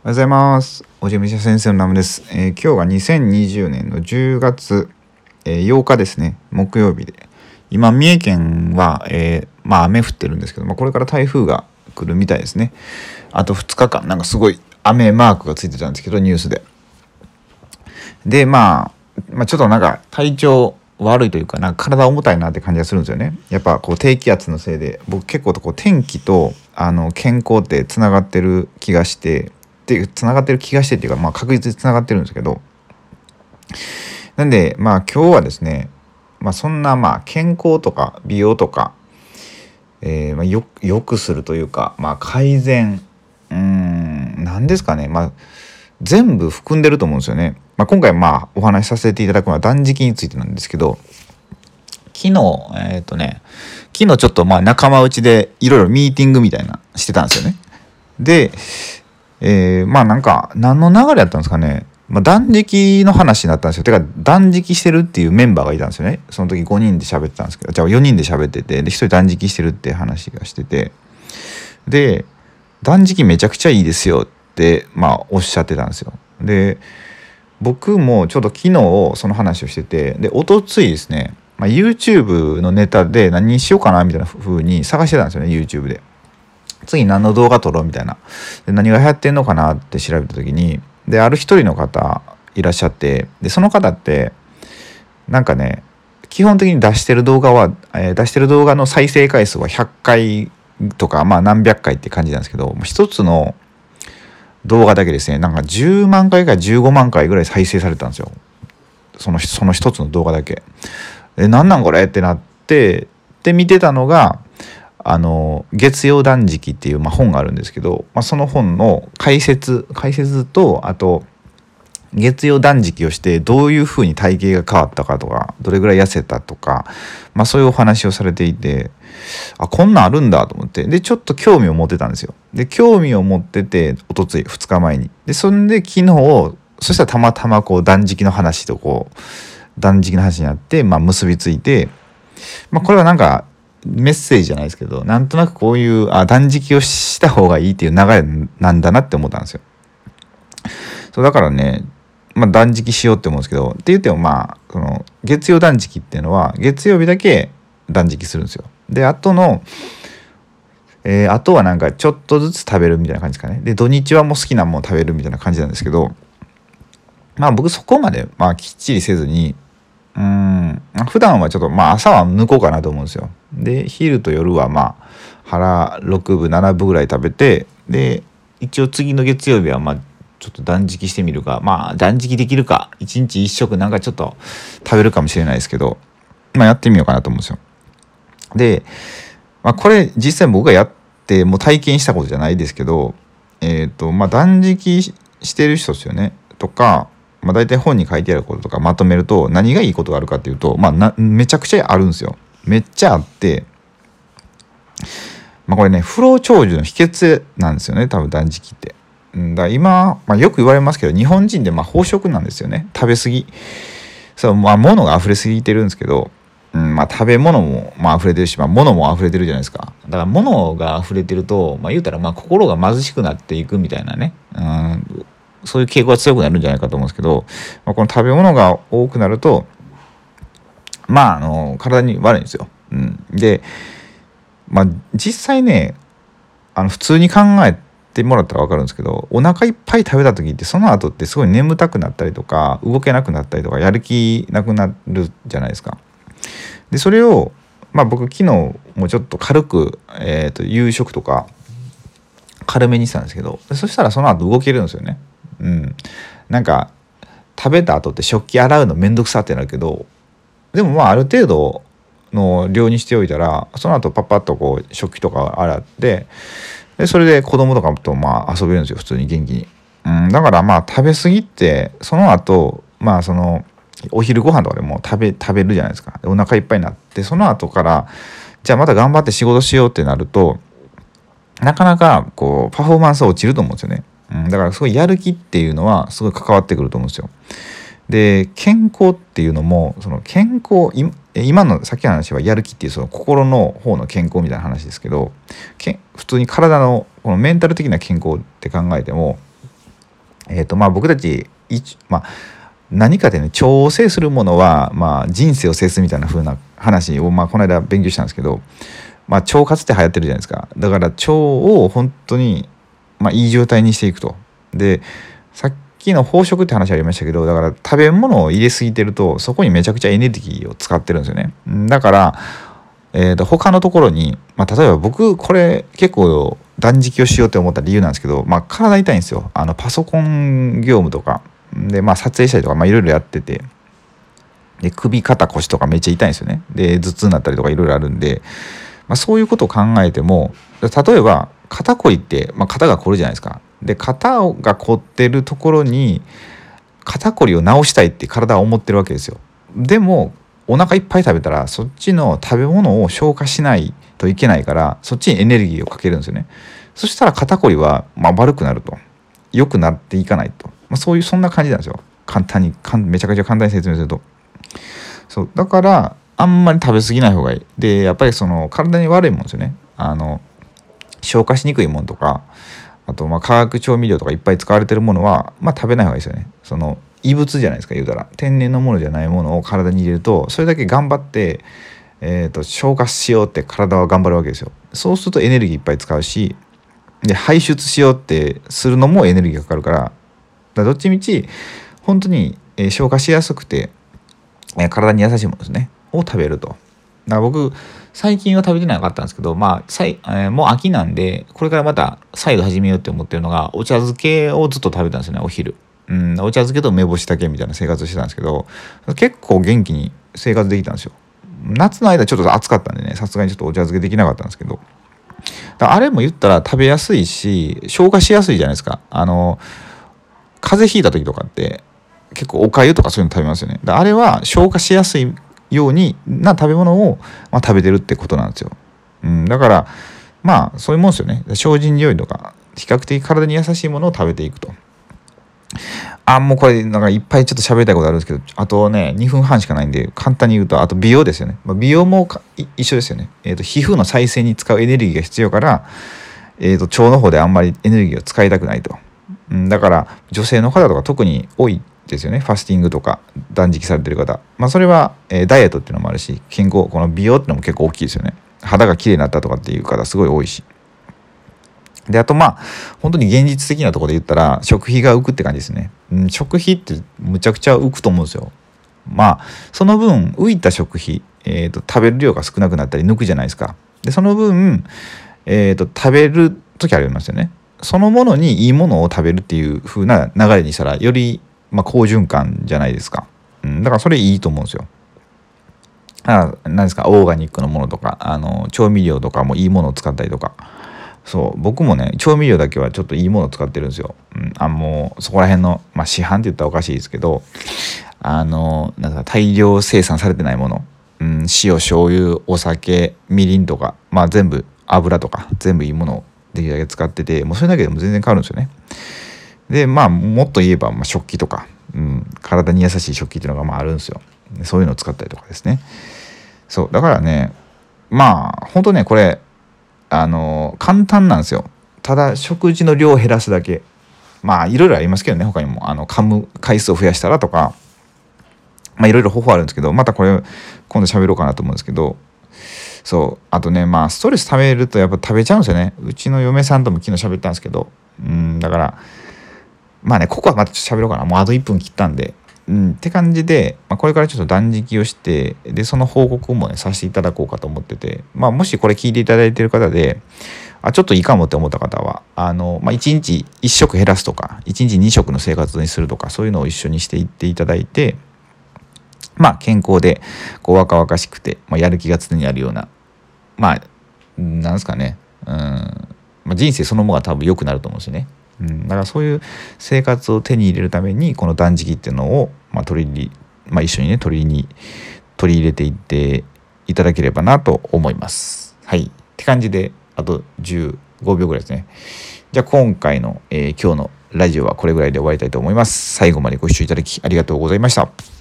おはようございます。おじみしゃ先生のナムです、えー今日が2020年の10月、えー8日ですね、木曜日で。今、三重県は、えーまあ雨降ってるんですけど、まあ、これから台風が来るみたいですね。あと2日間、なんかすごい雨マークがついてたんですけど、ニュースで。で、まあ、まあ、ちょっとなんか体調悪いというか、なんか体重たいなって感じがするんですよね。やっぱこう低気圧のせいで、僕結構こう天気とあの健康ってつながってる気がして、で、つながってる気がしてっていうか、まあ確実につながってるんですけど、なんで、まあ今日はですね、まあそんなまあ健康とか美容とか、えーまあ、よよくするというか、まあ、改善うん何ですかね、まあ、全部含んでると思うんですよね。まあ、今回まあお話しさせていただくのは断食についてなんですけど昨日えっ、とね昨日ちょっとまあ仲間内でいろいろミーティングみたいなしてたんですよね。で、えーまあなんか何の流れやったんですかね、まあ、断食の話になったんですよ。てか断食してるっていうメンバーがいたんですよね。その時5人で喋ってたんですけどじゃあ4人で喋っててで1人断食してるって話がしててで断食めちゃくちゃいいですよってまあおっしゃってたんですよ。で僕もちょっと昨日その話をしててで一昨日ですね、まあ、YouTube のネタで何にしようかなみたいな風に探してたんですよね YouTube で。次何の動画撮ろうみたいなで何が流行ってんのかなって調べた時にである一人の方いらっしゃってでその方ってなんかね基本的に出してる動画は、えー出してる動画の再生回数は100回とかまあ何百回って感じなんですけど一つの動画だけですねなんか10万回か15万回ぐらい再生されたんですよそのその一つの動画だけ。で何なんこれってなってで見てたのがあの「月曜断食」っていう、まあ、本があるんですけど、まあ、その本の解説解説とあと月曜断食をしてどういうふうに体型が変わったかとかどれぐらい痩せたとか、まあ、そういうお話をされていてあこんなんあるんだと思ってでちょっと興味を持ってたんですよ。で興味を持ってておとつい2日前に。でそんで昨日そしたらたまたまこう断食の話とこう断食の話になって、まあ、結びついて、まあ、これはなんかメッセージじゃないですけどなんとなくこういうあ断食をした方がいいっていう流れなんだなって思ったんですよ。そうだからね、まあ、断食しようって思うんですけどって言ってもまあその月曜断食っていうのは月曜日だけ断食するんですよ。であとのえーあとはなんかちょっとずつ食べるみたいな感じですかね。で土日はもう好きなもの食べるみたいな感じなんですけどまあ僕そこまでまあきっちりせずにうん普段はちょっとまあ朝は抜こうかなと思うんですよ。で昼と夜はまあ腹6分7分ぐらい食べてで一応次の月曜日はまあちょっと断食してみるかまあ断食できるか1日1食なんかちょっと食べるかもしれないですけどまあやってみようかなと思うんですよ。で、まあ、これ実際僕がやってもう体験したことじゃないですけどえっ、とまあ断食してる人ですよねとかまあ、大体本に書いてあることとかまとめると何がいいことがあるかっていうと、まあ、めちゃくちゃあるんですよ。めっちゃあって、まあ、これね不老長寿の秘訣なんですよね多分断食って。だ今、まあ、よく言われますけど日本人でまあ飽食なんですよね食べ過ぎ。そうまあ物が溢れすぎてるんですけど、うんまあ、食べ物もまあ溢れてるし、まあ、物も溢れてるじゃないですかだから物が溢れてると、まあ、言うたらまあ心が貧しくなっていくみたいなね、うん、そういう傾向が強くなるんじゃないかと思うんですけど、まあ、この食べ物が多くなるとまああの体に悪いんですよ。うん、で、まあ、実際ねあの普通に考えてもらったら分かるんですけどお腹いっぱい食べた時ってその後ってすごい眠たくなったりとか動けなくなったりとかやる気なくなるじゃないですか。でそれをまあ僕昨日もちょっと軽く、えー、と夕食とか軽めにしたんですけどそしたらその後動けるんですよね。うん、なんか食べた後って食器洗うのめんどくさってなるけどでもまあある程度の量にしておいたらその後パッパッとこう食器とか洗ってでそれで子供とかとまあ遊べるんですよ普通に元気に。うん、だからまあ食べ過ぎてその後まあそのお昼ご飯とかでも食べ食べるじゃないですかお腹いっぱいになってその後からじゃあまた頑張って仕事しようってなるとなかなかこうパフォーマンスは落ちると思うんですよね。うん、だからすごいやる気っていうのはすごい関わってくると思うんですよ。で健康っていうのもその健康今のさっきの話はやる気っていうその心の方の健康みたいな話ですけどけ普通に体のこのメンタル的な健康って考えてもえっ、ー、とまあ僕たちまあ何かでね腸を制するものは、まあ、人生を制すみたいな風な話を、まあ、この間勉強したんですけど、まあ、腸活って流行ってるじゃないですかだから腸を本当に、まあ、いい状態にしていくと。でさっきの飽食って話ありましたけどだから食べ物を入れすぎてるとそこにめちゃくちゃエネルギーを使ってるんですよね。だからえー、と他のところに、まあ、例えば僕これ結構断食をしようって思った理由なんですけど、まあ、体痛いんですよ。あのパソコン業務とか。で、まあ、撮影したりとかいろいろやってて。で首肩腰とかめっちゃ痛いんですよね。で頭痛になったりとかいろいろあるんで、まあ、そういうことを考えても例えば肩こりって、まあ、肩が凝るじゃないですか。で肩が凝ってるところに肩こりを治したいって体は思ってるわけですよ。でもお腹いっぱい食べたらそっちの食べ物を消化しないといけないからそっちにエネルギーをかけるんですよね。そしたら肩こりは、まあ、悪くなると。良くなっていかないと、まあ、そういうそんな感じなんですよ。簡単にめちゃくちゃ簡単に説明すると。そうだからあんまり食べ過ぎない方がいい。でやっぱりその体に悪いもんですよね。あの消化しにくいものとかあとま化学調味料とかいっぱい使われてるものはまあ食べない方がいいですよね。その異物じゃないですか言うたら。天然のものじゃないものを体に入れるとそれだけ頑張って、えーと、消化しようって体は頑張るわけですよ。そうするとエネルギーいっぱい使うしで排出しようってするのもエネルギーがかかるからだどっちみち本当に、消化しやすくて、体に優しいものですねを食べると。だから僕最近は食べてなかったんですけどまあさい、えー、もう秋なんでこれからまた再度始めようって思ってるのがお茶漬けをずっと食べたんですよねお昼。うん、お茶漬けと梅干しだけみたいな生活してたんですけど結構元気に生活できたんですよ。夏の間ちょっと暑かったんでねさすがにちょっとお茶漬けできなかったんですけど。あれも言ったら食べやすいし消化しやすいじゃないですか。あの風邪ひいた時とかって結構おかゆとかそういうの食べますよね。あれは消化しやすいようにな食べ物を、まあ、食べてるってことなんですよ、うん、だからまあそういうもんですよね精進料理とか比較的体に優しいものを食べていくとあ、もうこれ、なんかいっぱいちょっと喋りたいことあるんですけど、あとね、2分半しかないんで、簡単に言うと、あと美容ですよね。まあ、美容も一緒ですよね。え、ー、と、皮膚の再生に使うエネルギーが必要から、えっ、ー、と、腸の方であんまりエネルギーを使いたくないと。うん、だから、女性の方とか特に多いですよね。ファスティングとか断食されてる方。まあ、それは、えー、ダイエットっていうのもあるし、健康、この美容っていうのも結構大きいですよね。肌が綺麗になったとかっていう方すごい多いし。で、あとまあ、本当に現実的なところで言ったら、食費が浮くって感じですね。うん、食費ってむちゃくちゃ浮くと思うんですよ。まあ、その分、浮いた食費、えーと、食べる量が少なくなったり抜くじゃないですか。で、その分、えーと、食べる時ありますよね。そのものにいいものを食べるっていう風な流れにしたら、より、まあ、好循環じゃないですか。うん、だからそれいいと思うんですよ。あ何ですか？オーガニックのものとかあの調味料とかもいいものを使ったりとか。そう。僕もね調味料だけはちょっといいものを使ってるんですよ、うん、あもうそこら辺のまあ市販って言ったらおかしいですけどあのなんか大量生産されてないもの、うん、塩醤油お酒みりんとかまあ全部油とか全部いいものをできるだけ使っててもうそれだけでも全然変わるんですよね。でまあもっと言えば、まあ、食器とか、うん、体に優しい食器っていうのがまああるんですよ。そういうのを使ったりとかですね。そうだからねまあ本当ねこれあの簡単なんですよ。ただ食事の量を減らすだけ。まあいろいろありますけどね他にも。あの噛む回数を増やしたらとか。まあいろいろ方法あるんですけどまたこれ今度喋ろうかなと思うんですけど。そうあとねまあストレス溜めるとやっぱ食べちゃうんですよね。うちの嫁さんとも昨日喋ったんですけど。うんだからまあねここはまたちょっと喋ろうかな。もうあと1分切ったんで。うん、って感じで、まあ、これからちょっと断食をしてでその報告もねさせていただこうかと思ってて、まあ、もしこれ聞いていただいてる方であちょっといいかもって思った方はあの、まあ、1日1食減らすとか1日2食の生活にするとかそういうのを一緒にしていっていただいてまあ健康でこう若々しくて、まあ、やる気が常にあるようなまあなんですかね。うん、まあ、人生そのものが多分良くなると思うんですよね。うん、だからそういう生活を手に入れるためにこの断食っていうのを、まあ、取りに、まあ、一緒にね取りに取り入れていっていただければなと思います。はい。って感じであと15秒ぐらいですね。じゃあ今回の、えー、今日のラジオはこれぐらいで終わりたいと思います。最後までご視聴いただきありがとうございました。